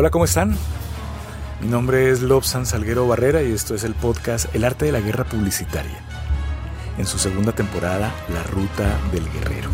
Hola, ¿cómo están? Mi nombre es Lobsan Salguero Barrera y esto es el podcast El arte de la guerra publicitaria. En su segunda temporada, La Ruta del Guerrero.